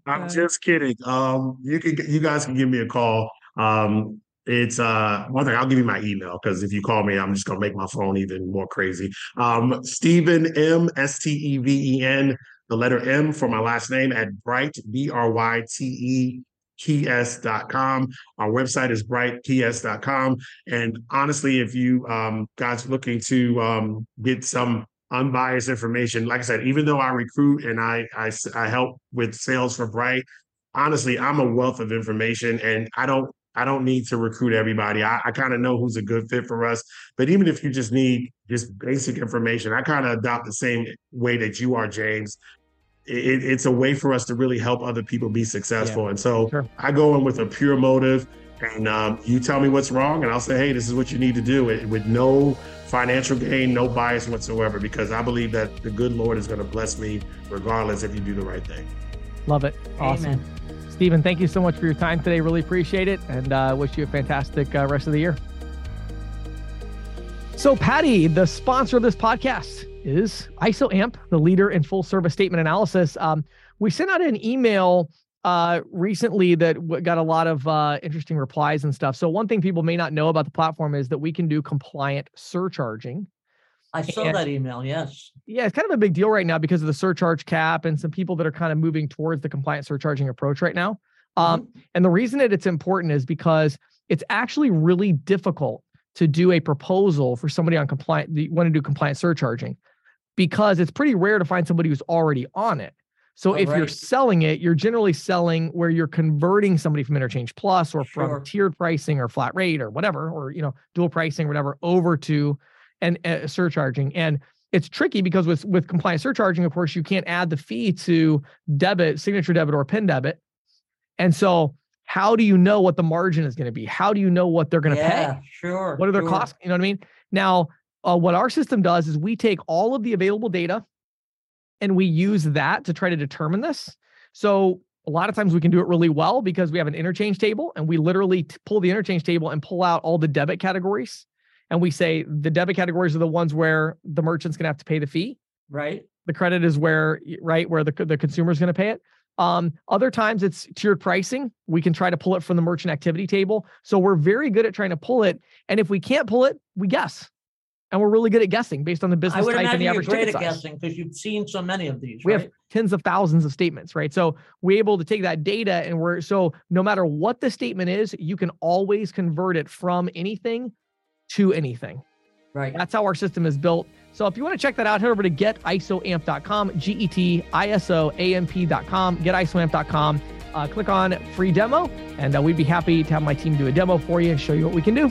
I'm just kidding. Um, you can you guys can give me a call. Um, it's uh one thing. I'll give you my email because if you call me, I'm just gonna make my phone even more crazy. Um, Steven M S T E V E N, the letter M for my last name at Bryte B R Y T E keys.com. Our website is brytekeys.com. And honestly, if you um, guys looking to um, get some unbiased information. Like I said, even though I recruit and I, I, I help with sales for Bryte, honestly, I'm a wealth of information and I don't I don't need to recruit everybody. I, I kind of know who's a good fit for us. But even if you just need just basic information, I kind of adopt the same way that you are, James. It, it's a way for us to really help other people be successful. Yeah, and so sure. I go in with a pure motive, and um, you tell me what's wrong, and I'll say, hey, this is what you need to do, with no financial gain, no bias whatsoever, because I believe that the good Lord is going to bless me regardless if you do the right thing. Love it. Awesome. Amen. Steven, thank you so much for your time today. Really appreciate it and uh, wish you a fantastic uh, rest of the year. So, Patti, the sponsor of this podcast is ISOAMP, the leader in full service statement analysis. Um, we sent out an email uh, recently that w- got a lot of uh, interesting replies and stuff. So one thing people may not know about the platform is that we can do compliant surcharging. I saw and, that email. Yes. Yeah, it's kind of a big deal right now because of the surcharge cap and some people that are kind of moving towards the compliant surcharging approach right now. Um, mm-hmm. And the reason that it's important is because it's actually really difficult to do a proposal for somebody on compliant, you want to do compliant surcharging because it's pretty rare to find somebody who's already on it. So if right. you're selling it, you're generally selling where you're converting somebody from interchange plus or sure. from tiered pricing or flat rate or whatever, or you know, dual pricing or whatever over to and uh, surcharging. And it's tricky because with with compliant surcharging, of course, you can't add the fee to debit, signature debit, or PIN debit. And so how do you know what the margin is going to be? How do you know what they're going to yeah, pay? Sure. What are their sure. costs? You know what I mean? Now, uh, what our system does is we take all of the available data and we use that to try to determine this. So a lot of times we can do it really well because we have an interchange table and we literally pull the interchange table and pull out all the debit categories. And we say the debit categories are the ones where the merchant's going to have to pay the fee. Right. The credit is where, right, where the, the consumer is going to pay it. Um, other times it's tiered pricing. We can try to pull it from the merchant activity table. So we're very good at trying to pull it. And if we can't pull it, we guess and we're really good at guessing based on the business type and the average you're great at size. guessing because you've seen so many of these. We right? have tens of thousands of statements, right? So we're able to take that data and we're so no matter what the statement is, you can always convert it from anything to anything. Right. That's how our system is built. So if you want to check that out, head over to getisoamp.com, G E T I S O A M P.com, getisoamp.com. Uh, click on free demo, and uh, we'd be happy to have my team do a demo for you and show you what we can do.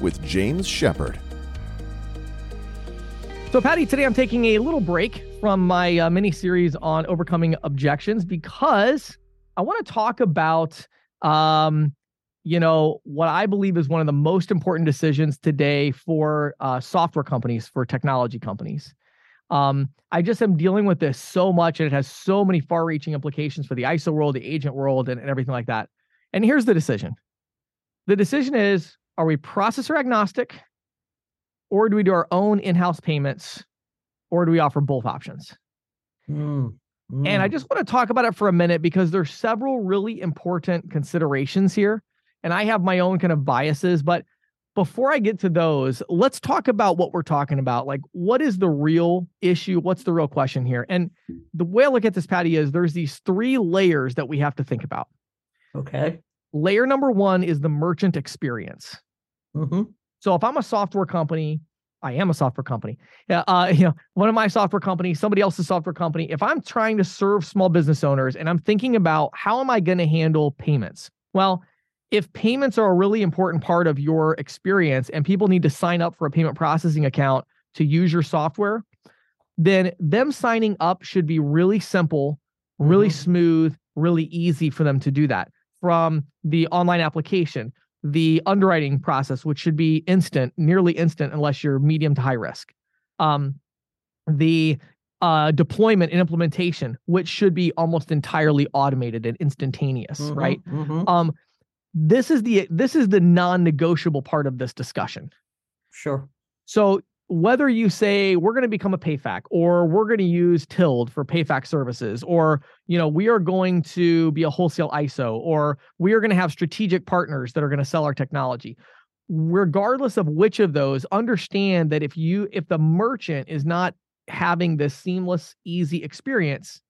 with James Shepard. So, Patti, today I'm taking a little break from my uh, mini series on overcoming objections because I want to talk about, um, you know, what I believe is one of the most important decisions today for uh, software companies, for technology companies. Um, I just am dealing with this so much, and it has so many far-reaching implications for the ISO world, the agent world, and, and everything like that. And here's the decision: the decision is are we processor agnostic or do we do our own in-house payments or do we offer both options? Mm, mm. and i just want to talk about it for a minute because there's several really important considerations here and i have my own kind of biases but before i get to those let's talk about what we're talking about. Like what is the real issue? What's the real question here? And the way i look at this Patti is there's these three layers that we have to think about. Okay. Layer number one is the merchant experience Mm-hmm. So if I'm a software company, I am a software company. Yeah, uh, you know, one of my software companies, somebody else's software company. If I'm trying to serve small business owners and I'm thinking about how am I going to handle payments? Well, if payments are a really important part of your experience and people need to sign up for a payment processing account to use your software, then them signing up should be really simple, really mm-hmm. smooth, really easy for them to do that from the online application the underwriting process, which should be instant, nearly instant, unless you're medium to high risk. Um, the uh, deployment and implementation, which should be almost entirely automated and instantaneous, mm-hmm, right? Mm-hmm. Um, this is the this is the non-negotiable part of this discussion. Sure. So whether you say we're going to become a payfac or we're going to use Tilled for payfac services or you know we are going to be a wholesale ISO or we are going to have strategic partners that are going to sell our technology. Regardless of which of those understand that if you if the merchant is not having this seamless easy experience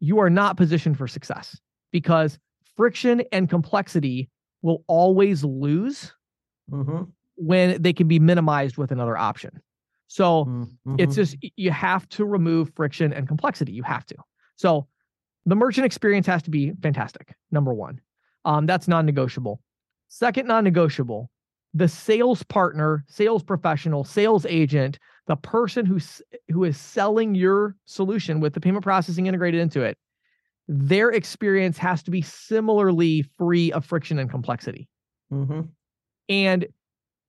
you are not positioned for success because friction and complexity will always lose mm-hmm when they can be minimized with another option. So mm-hmm. it's just you have to remove friction and complexity. You have to. So the merchant experience has to be fantastic. Number one, um, that's non-negotiable. Second, non-negotiable, the sales partner, sales professional, sales agent, the person who's who is selling your solution with the payment processing integrated into it, their experience has to be similarly free of friction and complexity. Mm-hmm. And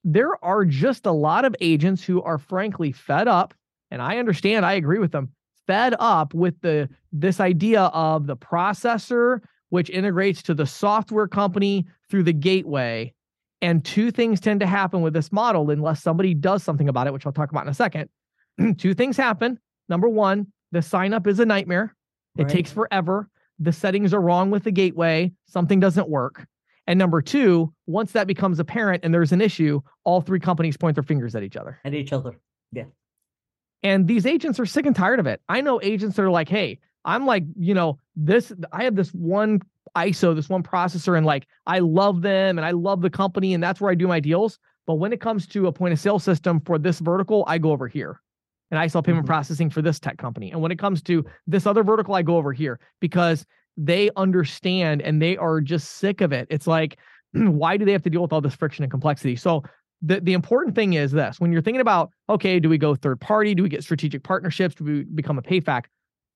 there are just a lot of agents who are frankly fed up. And I understand, I agree with them, fed up with the this idea of the processor, which integrates to the software company through the gateway. And two things tend to happen with this model unless somebody does something about it, which I'll talk about in a second. two things happen. Number one, the sign up is a nightmare. It right. takes forever. The settings are wrong with the gateway. Something doesn't work. And number two, once that becomes apparent and there's an issue, all three companies point their fingers at each other. At each other. Yeah. And these agents are sick and tired of it. I know agents that are like, hey, I'm like, you know, this, I have this one ISO, this one processor, and like, I love them and I love the company, and that's where I do my deals. But when it comes to a point of sale system for this vertical, I go over here and I sell payment mm-hmm. processing for this tech company. And when it comes to this other vertical, I go over here because they understand and they are just sick of it. It's like, why do they have to deal with all this friction and complexity? So the, the important thing is this when you're thinking about, okay, do we go third party? Do we get strategic partnerships? Do we become a PayFac?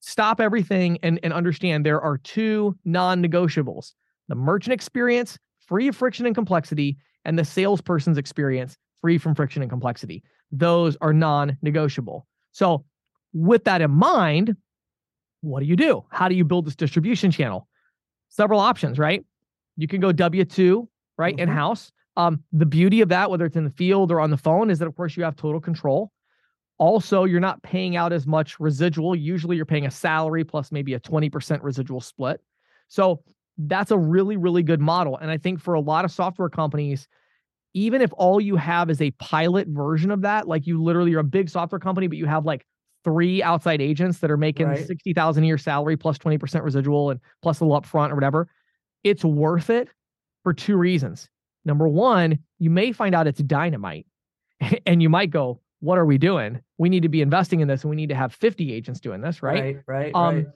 Stop everything and, and understand there are two non negotiables the merchant experience, free of friction and complexity, and the salesperson's experience, free from friction and complexity. Those are non negotiable. So, with that in mind, what do you do? How do you build this distribution channel? Several options, right? You can go W 2, right? Mm-hmm. In house. Um, the beauty of that, whether it's in the field or on the phone, is that, of course, you have total control. Also, you're not paying out as much residual. Usually, you're paying a salary plus maybe a 20% residual split. So, that's a really, really good model. And I think for a lot of software companies, even if all you have is a pilot version of that, like you literally are a big software company, but you have like three outside agents that are making right. 60,000 a year salary plus 20% residual and plus a little upfront or whatever, it's worth it for two reasons. Number one, you may find out it's dynamite and you might go, what are we doing? We need to be investing in this and we need to have 50 agents doing this, right? Right, right. Um, right.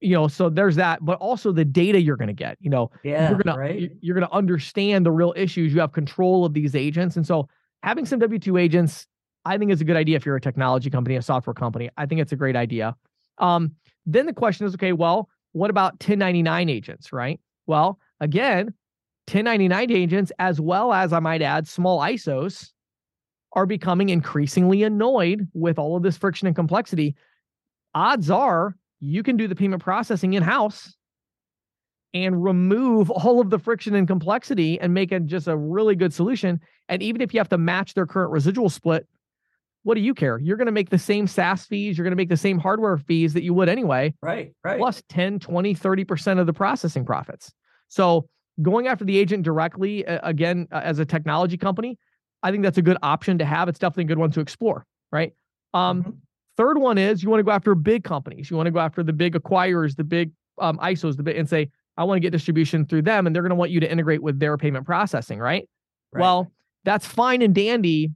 you know, so there's that, but also the data you're going to get, you know, yeah, you're going right? to, you're going to understand the real issues. You have control of these agents. And so having some W2 agents I think it's a good idea if you're a technology company, a software company. I think it's a great idea. Um, then the question is, okay, well, what about 1099 agents, right? Well, again, 1099 agents, as well as I might add, small ISOs, are becoming increasingly annoyed with all of this friction and complexity. Odds are you can do the payment processing in house and remove all of the friction and complexity and make it just a really good solution. And even if you have to match their current residual split, what do you care? You're going to make the same SaaS fees, you're going to make the same hardware fees that you would anyway. Right, right. Plus 10, 20, 30% of the processing profits. So going after the agent directly, again, as a technology company, I think that's a good option to have. It's definitely a good one to explore, right? Um, mm-hmm. Third one is you want to go after big companies. You want to go after the big acquirers, the big um, ISOs, the big, and say, I want to get distribution through them, and they're going to want you to integrate with their payment processing, right? right? Well, that's fine and dandy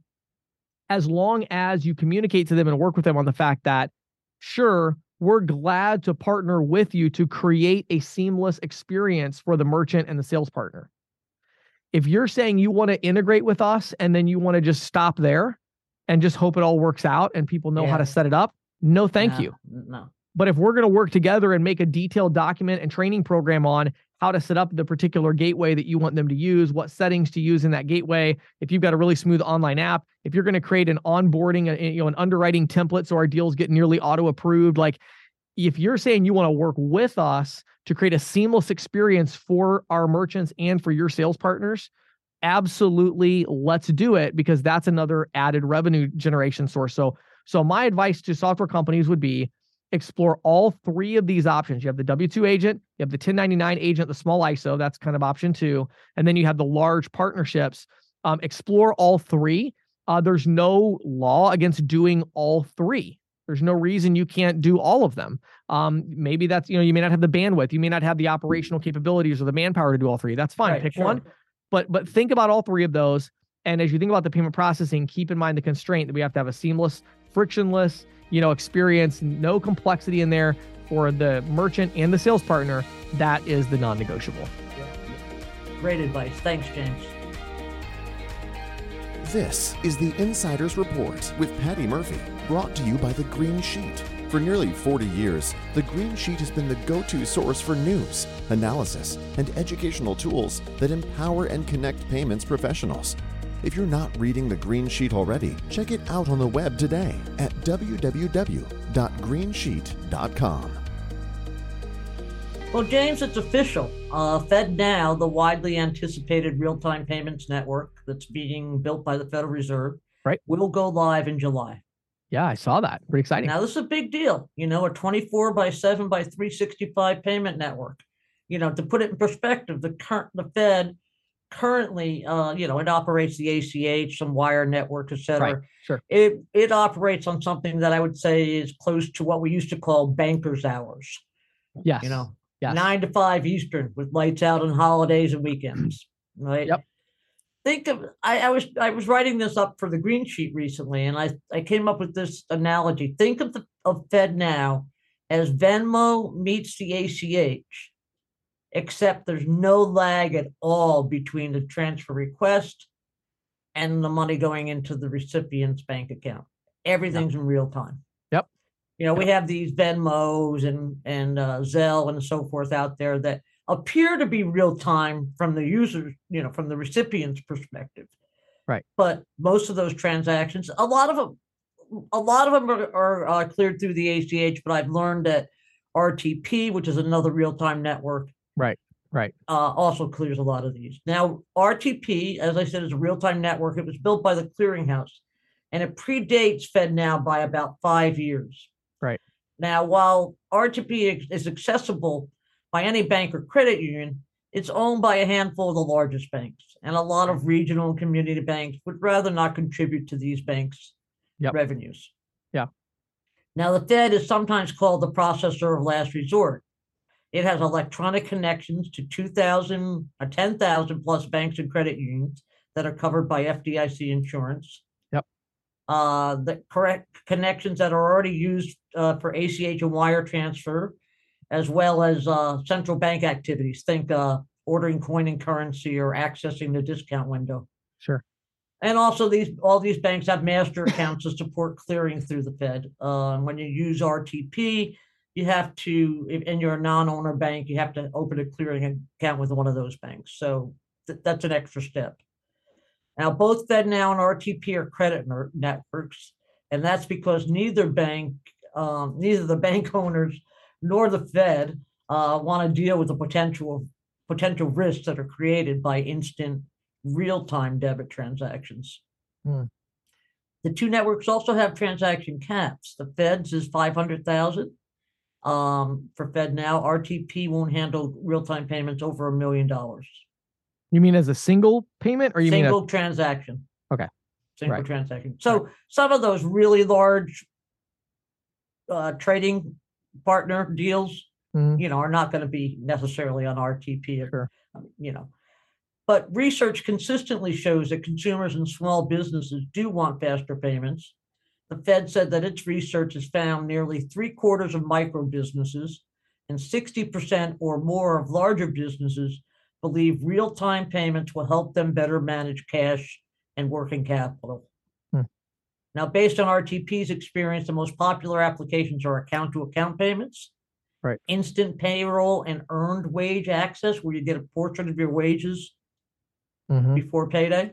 as long as you communicate to them and work with them on the fact that, sure, we're glad to partner with you to create a seamless experience for the merchant and the sales partner. If you're saying you want to integrate with us and then you want to just stop there and just hope it all works out and people know yeah. how to set it up, no, thank no, you. No. But if we're going to work together and make a detailed document and training program on how to set up the particular gateway that you want them to use, what settings to use in that gateway. If you've got a really smooth online app, if you're going to create an onboarding, a, you know, an underwriting template so our deals get nearly auto approved, like if you're saying you want to work with us to create a seamless experience for our merchants and for your sales partners, absolutely let's do it because that's another added revenue generation source. So so my advice to software companies would be explore all three of these options. You have the W 2 agent, you have the 1099 agent, the small ISO, that's kind of option two. And then you have the large partnerships. Um, explore all three. Uh, there's no law against doing all three. There's no reason you can't do all of them. Um, maybe that's, you know, you may not have the bandwidth, you may not have the operational capabilities or the manpower to do all three. That's fine. Right, Pick sure. one. But but think about all three of those. And as you think about the payment processing, keep in mind the constraint that we have to have a seamless, frictionless, you know, experience, no complexity in there for the merchant and the sales partner. That is the non negotiable. Great advice. Thanks, James. This is the Insider's Report with Patti Murphy, brought to you by The Green Sheet. For nearly 40 years, the Green Sheet has been the go to source for news, analysis, and educational tools that empower and connect payments professionals. If you're not reading the Green Sheet already, check it out on the web today at www.greensheet.com. Well, James, it's official. Uh, FedNow, the widely anticipated real time payments network that's being built by the Federal Reserve, right. will go live in July. Yeah, I saw that. Pretty exciting. Now, this is a big deal. You know, a 24 by 7 by 365 payment network. You know, to put it in perspective, the current the Fed currently, uh, you know, it operates the ACH, some wire network, et cetera. Right. Sure. It it operates on something that I would say is close to what we used to call bankers' hours. Yes. You know, yes. nine to five Eastern with lights out on holidays and weekends. Right. Yep. Think of I, I was I was writing this up for the green sheet recently, and I I came up with this analogy. Think of the of FedNow as Venmo meets the ACH except there's no lag at all between the transfer request and the money going into the recipient's bank account. Everything's yep. in real time. Yep. You know, yep. we have these Venmos and and uh, Zelle and so forth out there that appear to be real time from the user, you know, from the recipient's perspective. Right. But most of those transactions, a lot of them, a lot of them are, are uh, cleared through the ACH. But I've learned that RTP, which is another real time network, Right. Right. Uh, also clears a lot of these. Now, RTP, as I said, is a real time network. It was built by the clearinghouse and it predates FedNow by about five years. Right. Now, while RTP is accessible by any bank or credit union, it's owned by a handful of the largest banks. And a lot of regional and community banks would rather not contribute to these banks' yep. revenues. Yeah. Now, the Fed is sometimes called the processor of last resort. It has electronic connections to 2,000 or 10,000 plus banks and credit unions that are covered by FDIC insurance. Yep. Uh, the correct connections that are already used uh, for ACH and wire transfer, as well as uh, central bank activities. Think uh, ordering coin and currency or accessing the discount window. Sure. And also, these all these banks have master accounts to support clearing through the Fed. Uh, when you use RTP, you have to, if, and you're a non-owner bank, you have to open a clearing account with one of those banks. So th- that's an extra step. Now, both FedNow and RTP are credit networks, and that's because neither bank, um, neither the bank owners nor the Fed uh, want to deal with the potential potential risks that are created by instant real-time debit transactions. Hmm. The two networks also have transaction caps. The Fed's is 500,000 um, for FedNow. RTP won't handle real-time payments over a million dollars. You mean as a single payment or you single mean a... transaction? Okay. Single Right. transaction. So some of those really large uh, trading partner deals, Mhm. you know, are not going to be necessarily on RTP. or- Sure. You know, but research consistently shows that consumers and small businesses do want faster payments. The Fed said that its research has found nearly three quarters of micro businesses and 60% or more of larger businesses believe real time payments will help them better manage cash and working capital. Hmm. Now, based on RTP's experience, the most popular applications are account to account payments, Right. instant payroll and earned wage access, where you get a portion of your wages Mhm. before payday,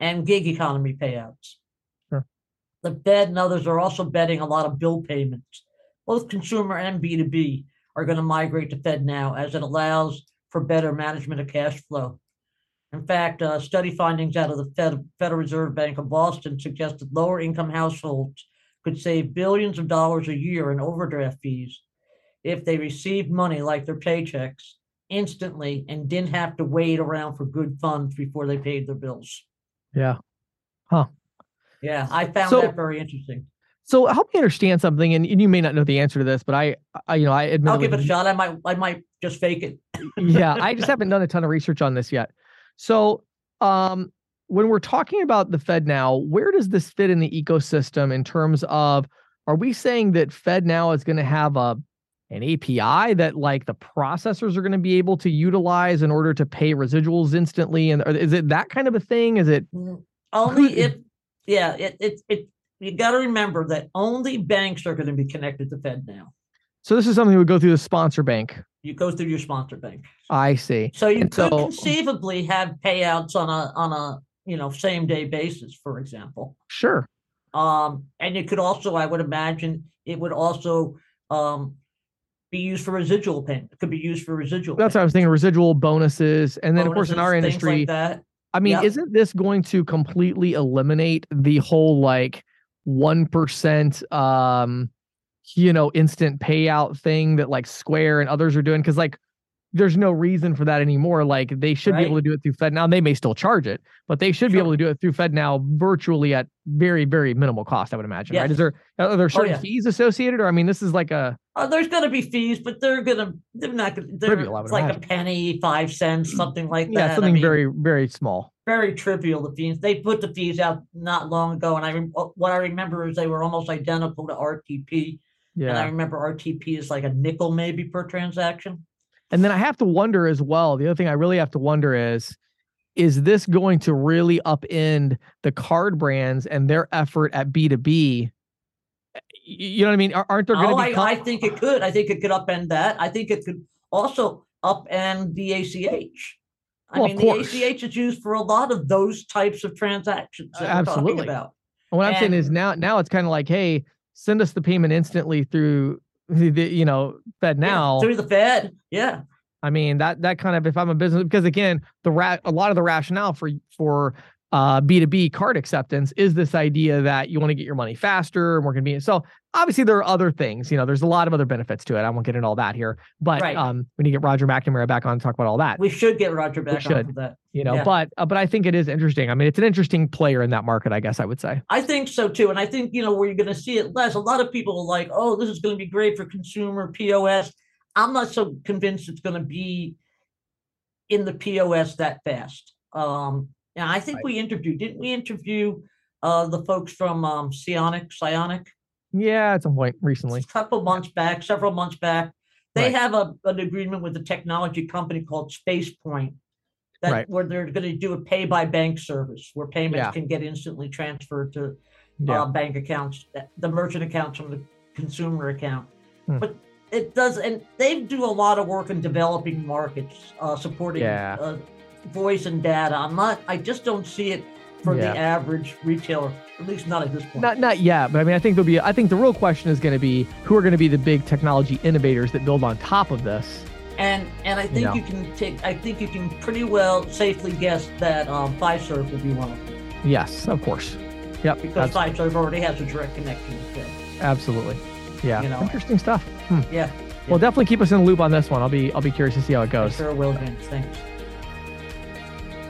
and gig economy payouts. The Fed and others are also betting a lot of bill payments. Both consumer and B2B are going to migrate to FedNow as it allows for better management of cash flow. In fact, uh, study findings out of the Fed, Federal Reserve Bank of Boston suggest that lower income households could save billions of dollars a year in overdraft fees if they received money like their paychecks instantly and didn't have to wait around for good funds before they paid their bills. Yeah. Yeah, I found So- that very interesting. So help me understand something, and, and you may not know the answer to this, but I, I you know, I admit I'll give it a shot. I might, I might just fake it. yeah, I just haven't done a ton of research on this yet. So, um, when we're talking about the Fed now, where does this fit in the ecosystem in terms of are we saying that FedNow is going to have a an API that like the processors are going to be able to utilize in order to pay residuals instantly? And is it that kind of a thing? Is it Only if, yeah, it, it, it, you got to remember that only banks are going to be connected to FedNow. So this is something that would go through the sponsor bank. You go through your sponsor bank. I see. So you and could so, conceivably have payouts on a on a you know same day basis, for example. Sure. Um, and it could also, I would imagine, it would also um, be used for residual payment. It could be used for residual. That's what I was thinking. Residual bonuses, and then bonuses, of course in our industry, like that. I mean, yep. isn't this going to completely eliminate the whole like one percent um you know instant payout thing that like Square and others are doing? Because like there's no reason for that anymore. Like they should right. be able to do it through FedNow. They may still charge it, but they should sure. be able to do it through FedNow virtually at very, very minimal cost, I would imagine. Yes. Right. Is there are there oh, certain oh, yeah. fees associated? Or I mean, this is like a uh, there's gonna be fees, but they're gonna they're not gonna they're trivial, it's like imagine. a penny, five cents, something like that. Yeah, something I mean, very, very small. Very trivial, the fees. They put the fees out not long ago, and I what I remember is they were almost identical to RTP. Yeah. And I remember RTP is like a nickel maybe per transaction. And then I have to wonder as well. The other thing I really have to wonder is is this going to really upend the card brands and their effort at B2B? You know what I mean? Aren't there going to oh, be? I, I think it could. I think it could upend that. I think it could also upend the ACH. I oh, well, mean, the ACH is used for a lot of those types of transactions that Absolutely. we're talking about. what I'm saying is now, now it's kind of like, hey, send us the payment instantly through the, you know FedNow yeah, through the Fed. Yeah. I mean that that kind of if I'm a business because again the rat a lot of the rationale for for uh, B2B card acceptance is this idea that you want to get your money faster and more convenient. So obviously there are other things, you know, there's a lot of other benefits to it. I won't get into all that here, but right. um, we need to get Roger McNamara back on to talk about all that. We should get Roger back we should, on that. You know, yeah. but uh, but I think it is interesting. I mean, it's an interesting player in that market, I guess I would say. I think so too, and I think you know where you're going to see it less. A lot of people are like, "Oh, this is going to be great for consumer POS." I'm not so convinced it's going to be in the POS that fast. Um, yeah, I think we interviewed, didn't we interview uh, the folks from um, Psionic, Psionic? Yeah, at some point recently. A couple months back, several months back. They right. have a, an agreement with a technology company called SpacePoint that right. where they're going to do a pay by bank service where payments yeah. can get instantly transferred to uh, yeah. uh, bank accounts, the merchant accounts from the consumer account. Hmm. But it does, and they do a lot of work in developing markets, uh, supporting yeah. uh, voice and data. I'm not. I just don't see it for yeah. the average retailer, at least not at this point. Not not yet, but I mean, I think there'll be. I think the real question is going to be who are going to be the big technology innovators that build on top of this. And and I think you, know. you can take. I think you can pretty well safely guess that um, Fiserv will be one of them. Yes, of course. Yep. Because Fiserv already has a direct connection with it. Absolutely. Yeah. You know, Interesting stuff. Hmm. Yeah. Well, definitely keep us in the loop on this one. I'll be I'll be curious to see how it goes. I sure will, James. Thanks.